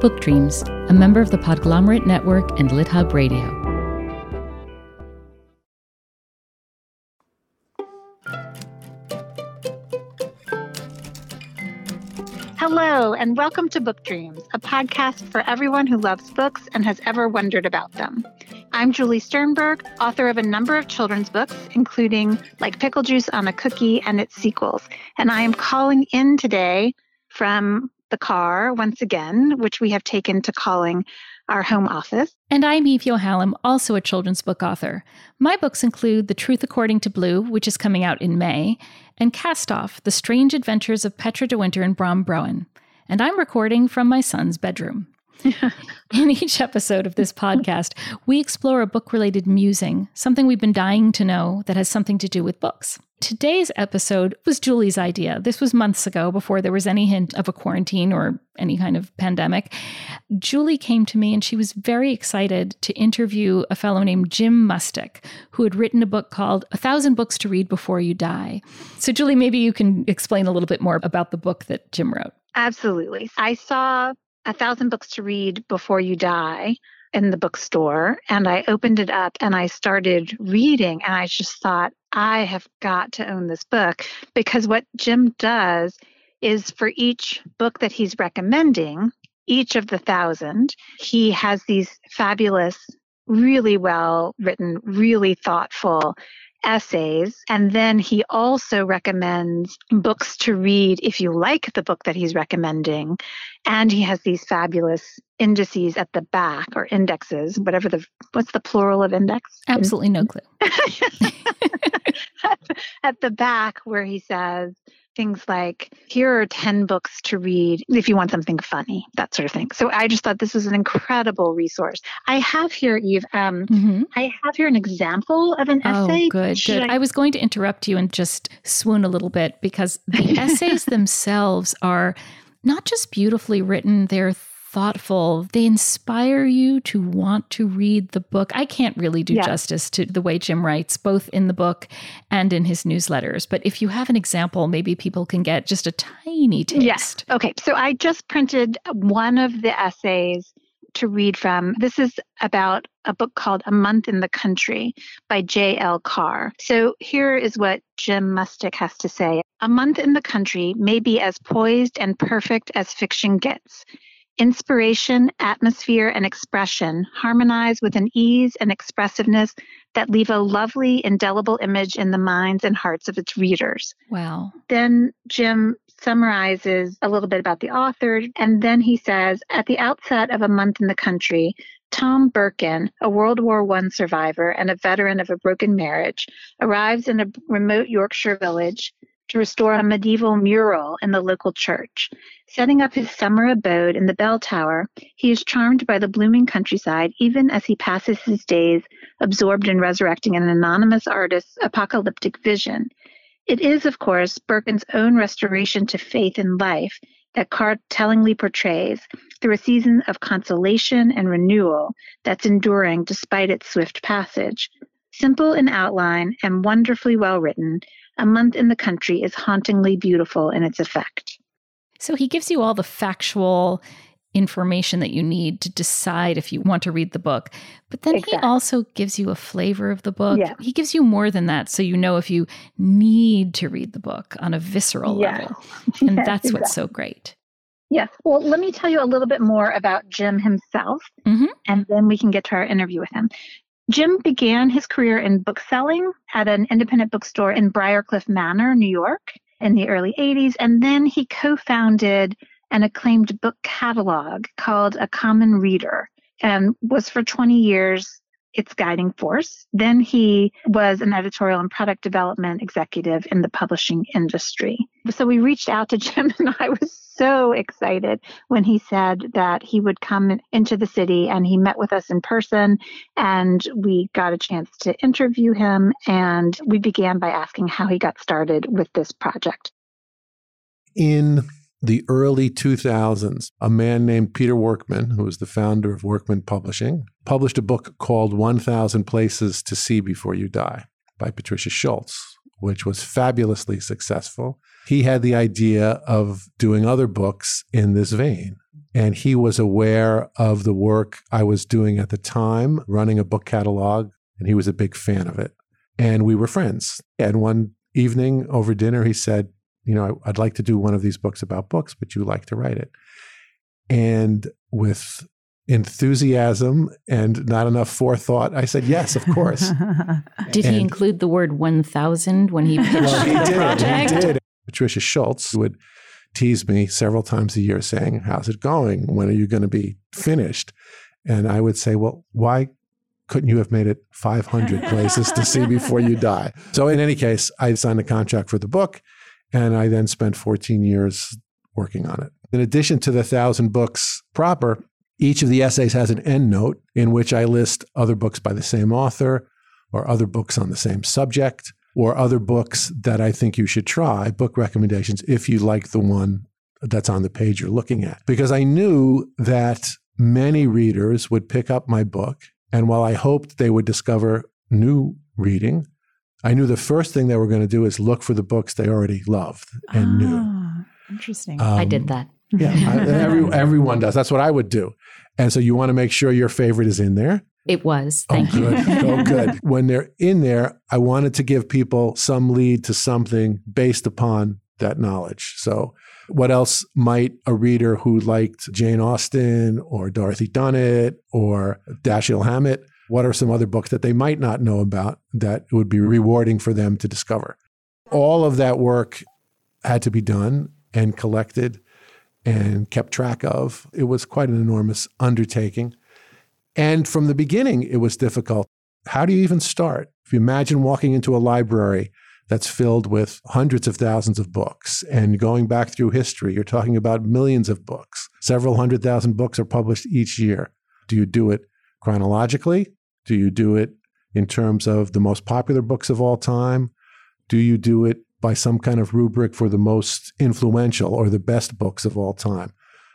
Book Dreams, a member of the Podglomerate Network and LitHub Radio. Hello, and welcome to Book Dreams, a podcast for everyone who loves books and has ever wondered about them. I'm Julie Sternberg, author of a number of children's books, including Like Pickle Juice on a Cookie and its sequels. And I am calling in today from the car once again, which we have taken to calling our home office. And I'm Eve Yohalem, also a children's book author. My books include The Truth According to Blue, which is coming out in May, and Cast Off The Strange Adventures of Petra de Winter and Bram Broen. And I'm recording from my son's bedroom. In each episode of this podcast, we explore a book related musing, something we've been dying to know that has something to do with books. Today's episode was Julie's idea. This was months ago before there was any hint of a quarantine or any kind of pandemic. Julie came to me and she was very excited to interview a fellow named Jim Mustich, who had written a book called A Thousand Books to Read Before You Die. So, Julie, maybe you can explain a little bit more about the book that Jim wrote. Absolutely. I saw A Thousand Books to Read Before You Die in the bookstore and I opened it up and I started reading and I just thought, I have got to own this book because what Jim does is for each book that he's recommending, each of the thousand, he has these fabulous, really well written, really thoughtful essays. And then he also recommends books to read if you like the book that he's recommending. And he has these fabulous indices at the back or indexes, whatever the, what's the plural of index? Absolutely no clue. at the back where he says, things like here are 10 books to read if you want something funny that sort of thing. So i just thought this was an incredible resource. I have here eve um, mm-hmm. i have here an example of an oh, essay. good Should good. I-, I was going to interrupt you and just swoon a little bit because the essays themselves are not just beautifully written they're thoughtful. They inspire you to want to read the book. I can't really do yeah. justice to the way Jim writes, both in the book and in his newsletters. But if you have an example, maybe people can get just a tiny taste. Yes. Okay. So I just printed one of the essays to read from. This is about a book called A Month in the Country by J.L. Carr. So here is what Jim Mustich has to say. A month in the country may be as poised and perfect as fiction gets. Inspiration, atmosphere, and expression harmonize with an ease and expressiveness that leave a lovely, indelible image in the minds and hearts of its readers. Wow. Then Jim summarizes a little bit about the author, and then he says At the outset of A Month in the Country, Tom Birkin, a World War I survivor and a veteran of a broken marriage, arrives in a remote Yorkshire village to restore a medieval mural in the local church. Setting up his summer abode in the bell tower, he is charmed by the blooming countryside even as he passes his days absorbed in resurrecting an anonymous artist's apocalyptic vision. It is, of course, Birkin's own restoration to faith in life that Carr tellingly portrays through a season of consolation and renewal that's enduring despite its swift passage. Simple in outline and wonderfully well written, a Month in the Country is hauntingly beautiful in its effect. So he gives you all the factual information that you need to decide if you want to read the book. But then exactly. he also gives you a flavor of the book. Yeah. He gives you more than that so you know if you need to read the book on a visceral yeah. level. And yes, that's exactly. what's so great. Yes. Well, let me tell you a little bit more about Jim himself, mm-hmm. and then we can get to our interview with him. Jim began his career in bookselling at an independent bookstore in Briarcliff Manor, New York, in the early 80s. And then he co founded an acclaimed book catalog called A Common Reader and was for 20 years its guiding force. Then he was an editorial and product development executive in the publishing industry. So we reached out to Jim, and I was so excited when he said that he would come into the city and he met with us in person and we got a chance to interview him. And we began by asking how he got started with this project. In the early 2000s, a man named Peter Workman, who was the founder of Workman Publishing, published a book called 1000 Places to See Before You Die by Patricia Schultz, which was fabulously successful. He had the idea of doing other books in this vein. And he was aware of the work I was doing at the time, running a book catalog, and he was a big fan of it. And we were friends. And one evening over dinner, he said, You know, I'd like to do one of these books about books, but you like to write it. And with enthusiasm and not enough forethought, I said, Yes, of course. Did And- he include the word 1000 when he pitched well, he the did. project? He did. Patricia Schultz would tease me several times a year saying, How's it going? When are you going to be finished? And I would say, Well, why couldn't you have made it 500 places to see before you die? So, in any case, I signed a contract for the book, and I then spent 14 years working on it. In addition to the thousand books proper, each of the essays has an end note in which I list other books by the same author or other books on the same subject or other books that I think you should try, book recommendations, if you like the one that's on the page you're looking at. Because I knew that many readers would pick up my book. And while I hoped they would discover new reading, I knew the first thing they were going to do is look for the books they already loved and knew. Ah, Interesting. I Um, did that. Yeah, I- every, everyone does. That's what I would do. And so you want to make sure your favorite is in there. It was. Thank oh, you. good. oh, good. When they're in there, I wanted to give people some lead to something based upon that knowledge. So, what else might a reader who liked Jane Austen or Dorothy Dunnett or Dashiell Hammett, what are some other books that they might not know about that would be rewarding for them to discover? All of that work had to be done and collected and kept track of. It was quite an enormous undertaking. And from the beginning, it was difficult. How do you even start? If you imagine walking into a library that's filled with hundreds of thousands of books and going back through history, you're talking about millions of books. Several hundred thousand books are published each year. Do you do it chronologically? Do you do it in terms of the most popular books of all time? Do you do it by some kind of rubric for the most influential or the best books of all time?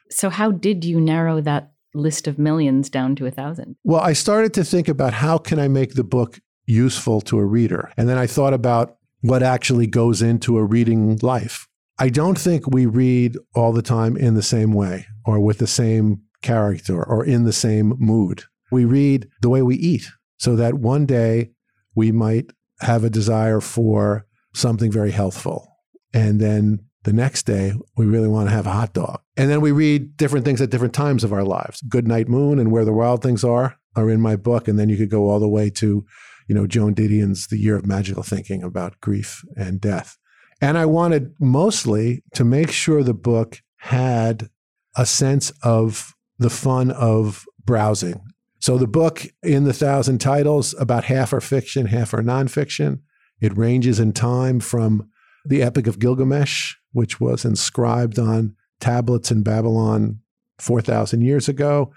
So, how did you narrow that list of millions down to a thousand? Well, I started to think about how can I make the book useful to a reader? And then I thought about what actually goes into a reading life. I don't think we read all the time in the same way or with the same character or in the same mood. We read the way we eat so that one day we might have a desire for something very healthful. And then the next day, we really want to have a hot dog. And then we read different things at different times of our lives. Good Night Moon and Where the Wild Things Are are in my book. And then you could go all the way to, you know, Joan Didion's The Year of Magical Thinking about grief and death. And I wanted mostly to make sure the book had a sense of the fun of browsing. So the book in the thousand titles, about half are fiction, half are nonfiction. It ranges in time from the Epic of Gilgamesh, which was inscribed on tablets in Babylon 4,000 years ago,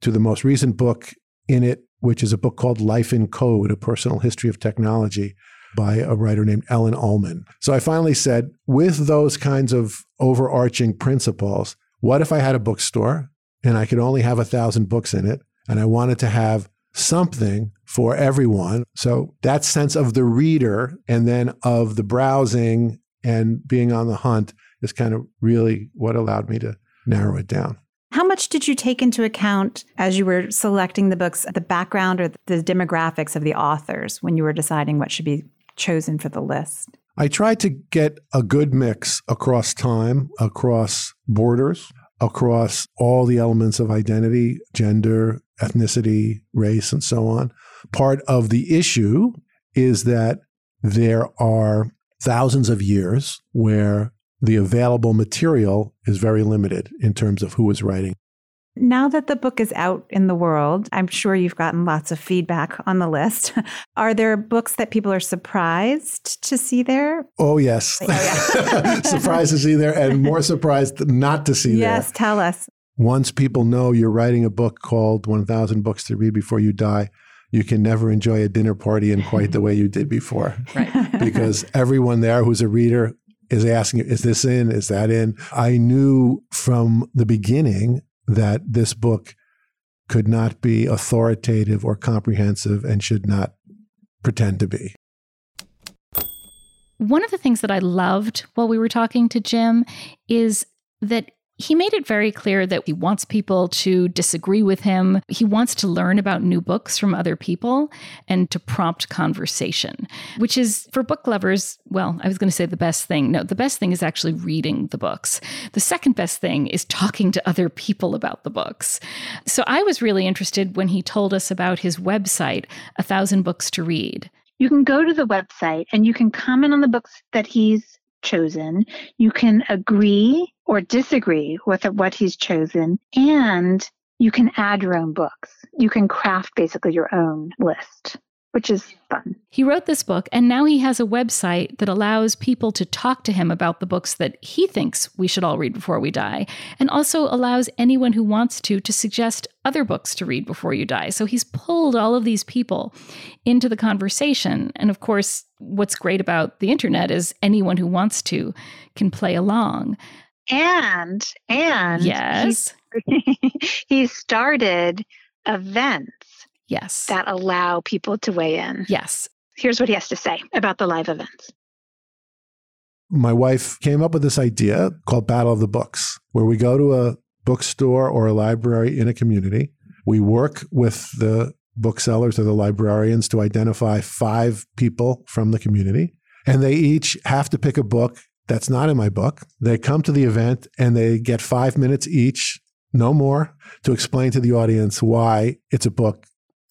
to the most recent book in it, which is a book called Life in Code, a personal history of technology by a writer named Ellen Ullman. So I finally said, with those kinds of overarching principles, what if I had a bookstore and I could only have a thousand books in it? And I wanted to have something for everyone. So that sense of the reader and then of the browsing and being on the hunt is kind of really what allowed me to narrow it down. How much did you take into account as you were selecting the books, the background or the demographics of the authors when you were deciding what should be chosen for the list? I tried to get a good mix across time, across borders, across all the elements of identity, gender, ethnicity, race, and so on. Part of the issue is that there are thousands of years where the available material is very limited in terms of who is writing. Now that the book is out in the world, I'm sure you've gotten lots of feedback on the list. Are there books that people are surprised to see there? Oh, yes. Oh, yeah. surprised to see there and more surprised not to see there. yes, tell us. Once people know you're writing a book called 1000 Books to Read Before You Die, you can never enjoy a dinner party in quite the way you did before. Right. because everyone there who's a reader is asking, is this in? Is that in? I knew from the beginning that this book could not be authoritative or comprehensive and should not pretend to be. One of the things that I loved while we were talking to Jim is that he made it very clear that he wants people to disagree with him. He wants to learn about new books from other people and to prompt conversation, which is for book lovers, well, I was going to say the best thing. No, the best thing is actually reading the books. The second best thing is talking to other people about the books. So I was really interested when he told us about his website, A Thousand Books to Read. You can go to the website and you can comment on the books that he's chosen. You can agree or disagree with what he's chosen, and you can add your own books. You can craft basically your own list which is fun. He wrote this book, and now he has a website that allows people to talk to him about the books that he thinks we should all read before we die, and also allows anyone who wants to to suggest other books to read before you die. So he's pulled all of these people into the conversation. And of course, what's great about the internet is anyone who wants to can play along. And, and, yes, he started events Yes. That allow people to weigh in. Yes. Here's what he has to say about the live events. My wife came up with this idea called Battle of the Books, where we go to a bookstore or a library in a community. We work with the booksellers or the librarians to identify five people from the community, and they each have to pick a book that's not in my book. They come to the event and they get five minutes each, no more, to explain to the audience why it's a book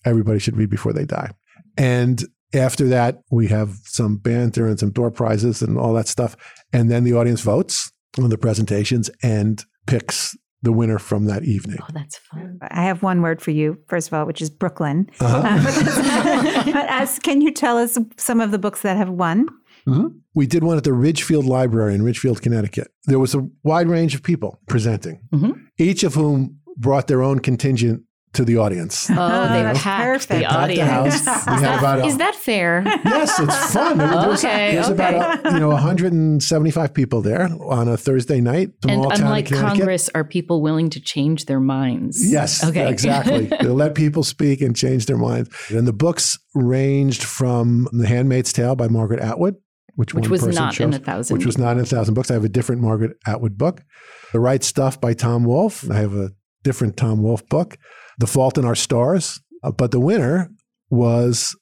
everybody should read before they die. And after that, we have some banter and some door prizes and all that stuff. And then the audience votes on the presentations and picks the winner from that evening. Oh, that's fun. I have one word for you, first of all, which is Brooklyn. Uh-huh. but as, can you tell us some of the books that have won? Mm-hmm. We did one at the Ridgefield Library in Ridgefield, Connecticut. There was a wide range of people presenting, mm-hmm. each of whom brought their own contingent to the audience. Oh, they uh, packed the audience. The house. Is, that, a, is, that fair? Yes, it's fun. There was, okay, there's okay. about a, you know 175 people there on a Thursday night. And unlike Congress, are people willing to change their minds? Yes, okay. exactly. they let people speak and change their minds. And the books ranged from The Handmaid's Tale by Margaret Atwood, which, which was not in a thousand. Which was not in a thousand books. I have a different Margaret Atwood book. The Right Stuff by Tom Wolfe. I have a different Tom Wolfe book. The Fault in Our Stars. Uh, but the winner was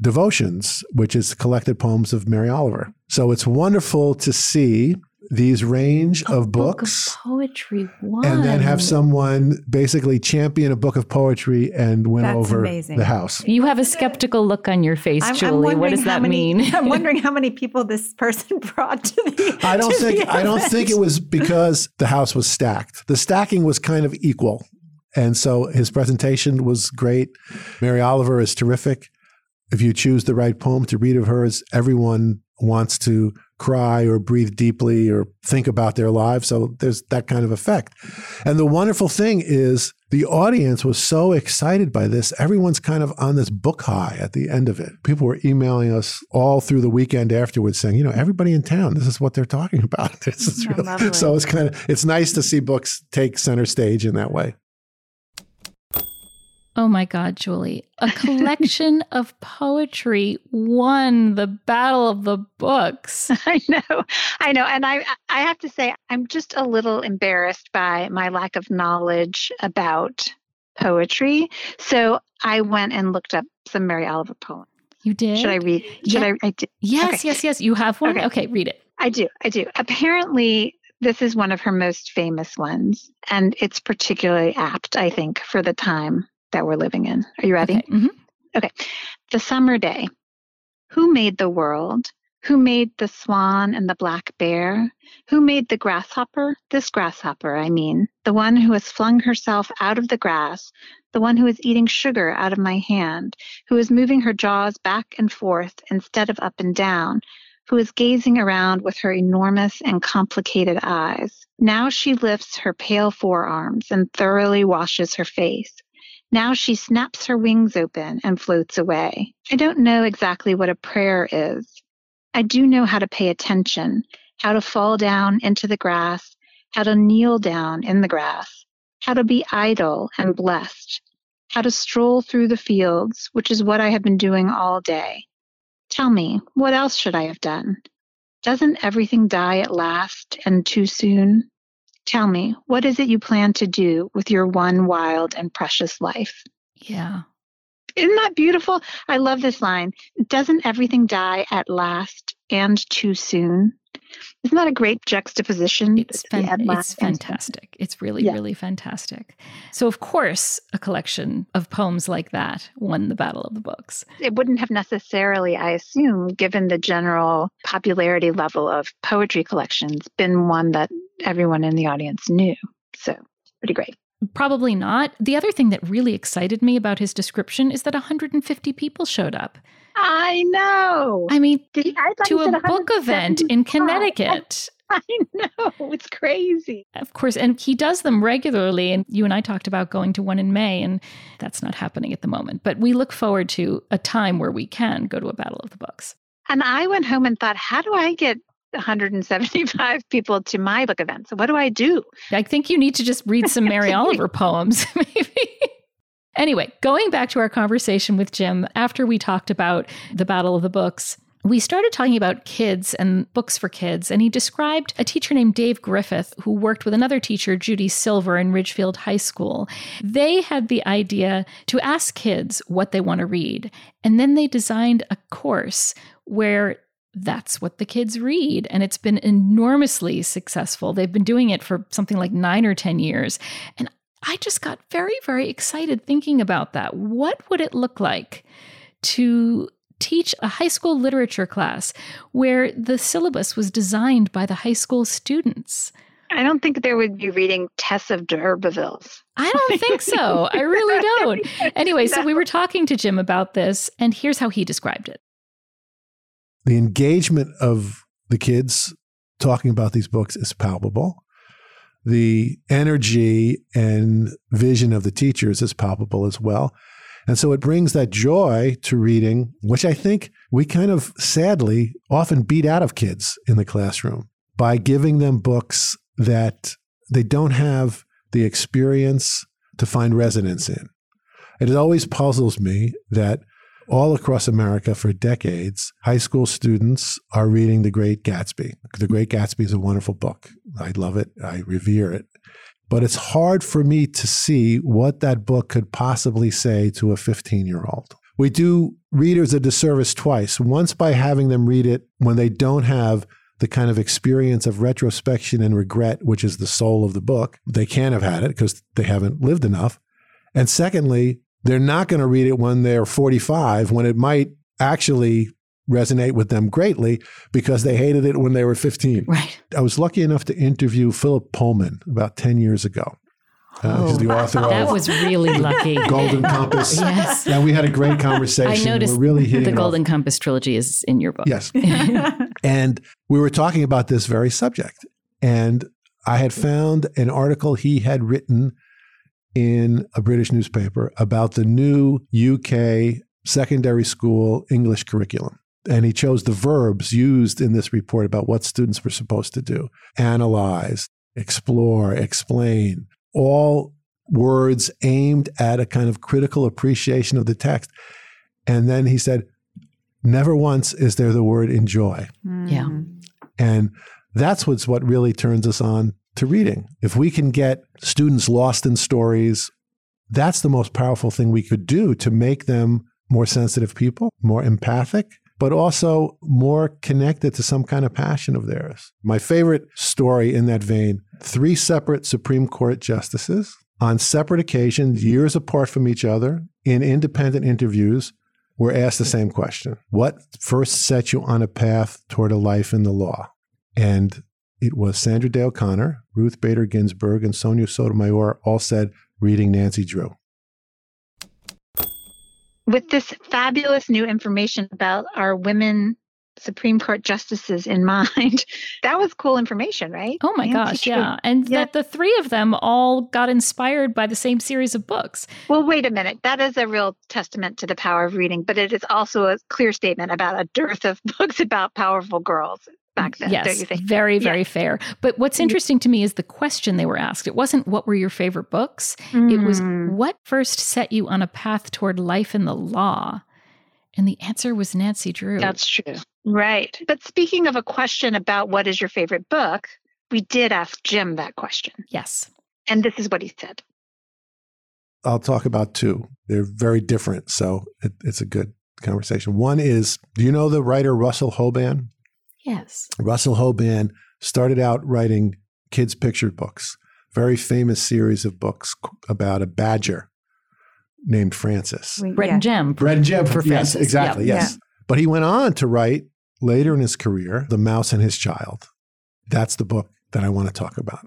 Devotions, which is collected poems of Mary Oliver. So it's wonderful to see these range a of books of poetry won. and then have someone basically champion a book of poetry and win That's over amazing. the house you have a skeptical look on your face I'm, julie I'm what does that many, mean i'm wondering how many people this person brought to the i don't think i don't think it was because the house was stacked the stacking was kind of equal and so his presentation was great. Mary Oliver is terrific. If you choose the right poem to read of hers, everyone wants to cry or breathe deeply or think about their lives. So there's that kind of effect. And the wonderful thing is the audience was so excited by this. Everyone's kind of on this book high at the end of it. People were emailing us all through the weekend afterwards saying, you know, everybody in town, this is what they're talking about. This is real. So it's kind of it's nice to see books take center stage in that way. Oh my God, Julie. A collection of poetry won the Battle of the Books. I know. I know. And I I have to say I'm just a little embarrassed by my lack of knowledge about poetry. So I went and looked up some Mary Oliver poems. You did? Should I read? Should yeah. I, I did. Yes, okay. yes, yes. You have one? Okay. okay, read it. I do. I do. Apparently this is one of her most famous ones, and it's particularly apt, I think, for the time that we're living in. Are you ready? Okay. Mm-hmm. okay. The summer day. Who made the world? Who made the swan and the black bear? Who made the grasshopper? This grasshopper, I mean, the one who has flung herself out of the grass, the one who is eating sugar out of my hand, who is moving her jaws back and forth instead of up and down, who is gazing around with her enormous and complicated eyes. Now she lifts her pale forearms and thoroughly washes her face. Now she snaps her wings open and floats away. I don't know exactly what a prayer is. I do know how to pay attention, how to fall down into the grass, how to kneel down in the grass, how to be idle and blessed, how to stroll through the fields, which is what I have been doing all day. Tell me, what else should I have done? Doesn't everything die at last and too soon? Tell me, what is it you plan to do with your one wild and precious life? Yeah. Isn't that beautiful? I love this line. Doesn't everything die at last and too soon? Isn't that a great juxtaposition? It's, fan- it's fantastic. It's really, yeah. really fantastic. So, of course, a collection of poems like that won the Battle of the Books. It wouldn't have necessarily, I assume, given the general popularity level of poetry collections, been one that everyone in the audience knew. So, pretty great. Probably not. The other thing that really excited me about his description is that 150 people showed up. I know. I mean, Did, to a book event in Connecticut. I know. It's crazy. Of course. And he does them regularly. And you and I talked about going to one in May, and that's not happening at the moment. But we look forward to a time where we can go to a Battle of the Books. And I went home and thought, how do I get 175 people to my book event? So what do I do? I think you need to just read some Mary Oliver poems, maybe. Anyway, going back to our conversation with Jim after we talked about the Battle of the Books, we started talking about kids and books for kids, and he described a teacher named Dave Griffith who worked with another teacher, Judy Silver, in Ridgefield High School. They had the idea to ask kids what they want to read, and then they designed a course where that's what the kids read. And it's been enormously successful. They've been doing it for something like nine or 10 years. And I just got very, very excited thinking about that. What would it look like to teach a high school literature class where the syllabus was designed by the high school students? I don't think there would be reading Tess of D'Urbervilles. I don't think so. I really don't. Anyway, so we were talking to Jim about this, and here's how he described it. The engagement of the kids talking about these books is palpable the energy and vision of the teachers is palpable as well. And so it brings that joy to reading, which I think we kind of sadly often beat out of kids in the classroom by giving them books that they don't have the experience to find resonance in. It always puzzles me that all across America for decades, high school students are reading The Great Gatsby. The Great Gatsby is a wonderful book. I love it, I revere it. But it's hard for me to see what that book could possibly say to a 15 year old. We do readers a disservice twice. Once by having them read it when they don't have the kind of experience of retrospection and regret, which is the soul of the book. They can't have had it because they haven't lived enough. And secondly, they're not going to read it when they're 45, when it might actually resonate with them greatly because they hated it when they were 15. Right. I was lucky enough to interview Philip Pullman about 10 years ago. Uh, he's the oh, author that was really lucky. Golden Compass. yes. And we had a great conversation. I noticed we're really the Golden Compass trilogy is in your book. Yes. and we were talking about this very subject. And I had found an article he had written in a British newspaper about the new UK secondary school English curriculum. And he chose the verbs used in this report about what students were supposed to do analyze, explore, explain, all words aimed at a kind of critical appreciation of the text. And then he said, never once is there the word enjoy. Hmm. Yeah. And that's what's what really turns us on to reading. If we can get students lost in stories, that's the most powerful thing we could do to make them more sensitive people, more empathic, but also more connected to some kind of passion of theirs. My favorite story in that vein three separate Supreme Court justices on separate occasions, years apart from each other, in independent interviews, were asked the same question What first set you on a path toward a life in the law? And it was Sandra Day O'Connor, Ruth Bader Ginsburg, and Sonia Sotomayor all said reading Nancy Drew. With this fabulous new information about our women Supreme Court justices in mind. that was cool information, right? Oh my Nancy gosh, Drew. yeah. And yeah. that the three of them all got inspired by the same series of books. Well, wait a minute. That is a real testament to the power of reading, but it is also a clear statement about a dearth of books about powerful girls back then. Yes, very, very yeah. fair. But what's mm-hmm. interesting to me is the question they were asked. It wasn't what were your favorite books. Mm. It was mm. what first set you on a path toward life in the law. And the answer was Nancy Drew. That's true. Right. But speaking of a question about what is your favorite book, we did ask Jim that question. Yes. And this is what he said. I'll talk about two. They're very different, so it, it's a good conversation. One is, do you know the writer Russell Hoban? Yes. Russell Hoban started out writing kids' picture books, very famous series of books about a badger named Francis. We- Bread yeah. and jam. Bread and jam for yes, Francis. exactly. Yeah. Yes. But he went on to write later in his career, The Mouse and His Child. That's the book that I want to talk about.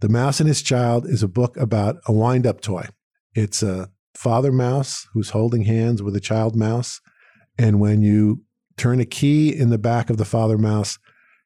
The Mouse and His Child is a book about a wind up toy. It's a father mouse who's holding hands with a child mouse. And when you turn a key in the back of the father mouse,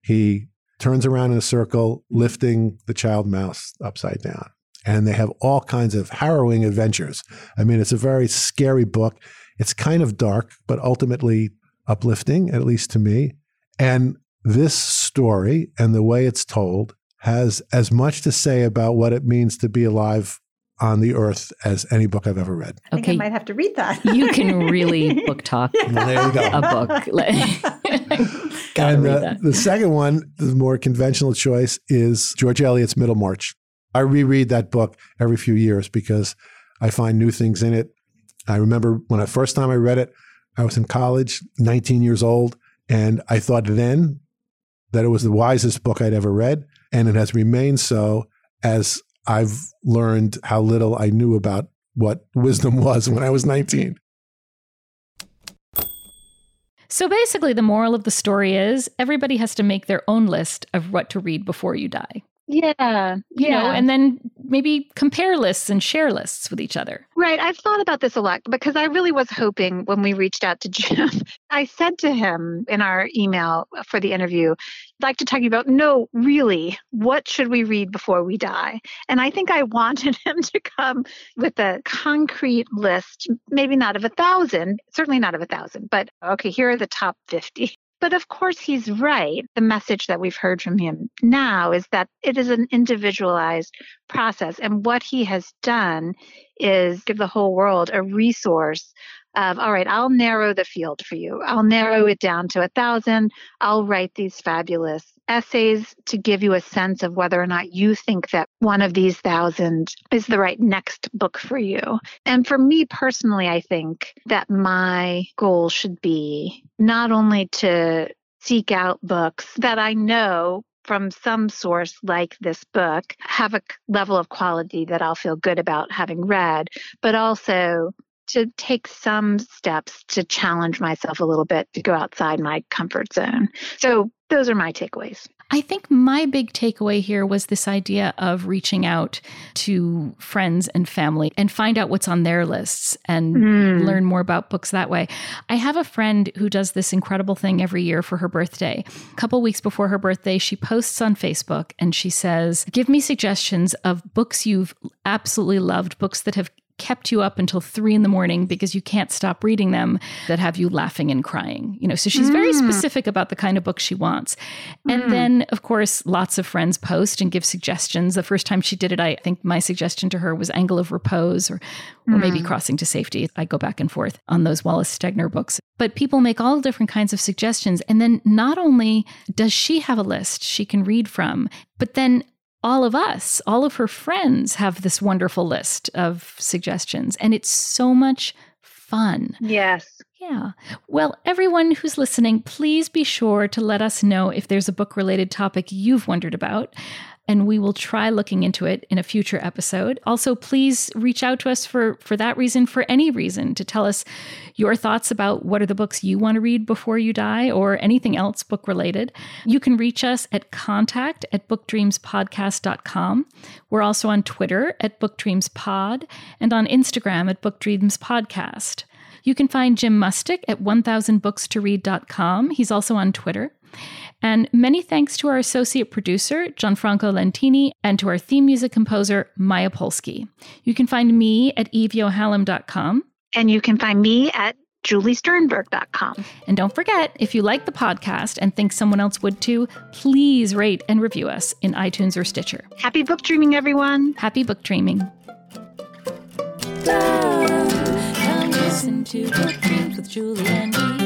he turns around in a circle, lifting the child mouse upside down. And they have all kinds of harrowing adventures. I mean, it's a very scary book. It's kind of dark, but ultimately uplifting, at least to me. And this story and the way it's told has as much to say about what it means to be alive on the earth as any book I've ever read. I think I might have to read that. You can really book talk Well, there you go. a book. And uh, the, the second one, the more conventional choice, is George Eliot's Middlemarch. I reread that book every few years because I find new things in it. I remember when the first time I read it, I was in college, 19 years old, and I thought then that it was the wisest book I'd ever read. And it has remained so as I've learned how little I knew about what wisdom was when I was 19. So basically, the moral of the story is everybody has to make their own list of what to read before you die. Yeah. You know, and then maybe compare lists and share lists with each other. Right. I've thought about this a lot because I really was hoping when we reached out to Jim, I said to him in our email for the interview, I'd like to talk about, no, really, what should we read before we die? And I think I wanted him to come with a concrete list, maybe not of a thousand, certainly not of a thousand, but okay, here are the top 50. But of course, he's right. The message that we've heard from him now is that it is an individualized process. And what he has done is give the whole world a resource of, all right, I'll narrow the field for you. I'll narrow it down to a thousand. I'll write these fabulous essays to give you a sense of whether or not you think that one of these thousand is the right next book for you. And for me personally, I think that my goal should be not only to seek out books that I know from some source like this book have a level of quality that I'll feel good about having read, but also to take some steps to challenge myself a little bit to go outside my comfort zone. So those are my takeaways. I think my big takeaway here was this idea of reaching out to friends and family and find out what's on their lists and Mm. learn more about books that way. I have a friend who does this incredible thing every year for her birthday. A couple weeks before her birthday, she posts on Facebook and she says, Give me suggestions of books you've absolutely loved, books that have kept you up until three in the morning because you can't stop reading them that have you laughing and crying. You know, so she's very Mm. specific about the kind of book she wants. And Mm. then, of course, lots of friends post and give suggestions. The first time she did it, I think my suggestion to her was Angle of Repose or, or maybe Mm. Crossing to Safety. I go back and forth on those Wallace Stegner books. But people make all different kinds of suggestions. And then not only does she have a list she can read from, but then all of us, all of her friends have this wonderful list of suggestions. And it's so much fun. Yes. Yeah. Well, everyone who's listening, please be sure to let us know if there's a book related topic you've wondered about, and we will try looking into it in a future episode. Also, please reach out to us for for that reason, for any reason, to tell us your thoughts about what are the books you want to read before you die or anything else book related. You can reach us at contact at bookdreamspodcast.com. We're also on Twitter at bookdreamspod and on Instagram at bookdreamspodcast. You can find Jim Mustich at 1000bookstoread.com. He's also on Twitter. And many thanks to our associate producer, Gianfranco Lentini, and to our theme music composer, Maya Polsky. You can find me at eveyohalem.com. And you can find me at juliesternberg.com. And don't forget, if you like the podcast and think someone else would too, please rate and review us in iTunes or Stitcher. Happy book dreaming, everyone. Happy book dreaming. Come listen to Book Dreams with Julie and me.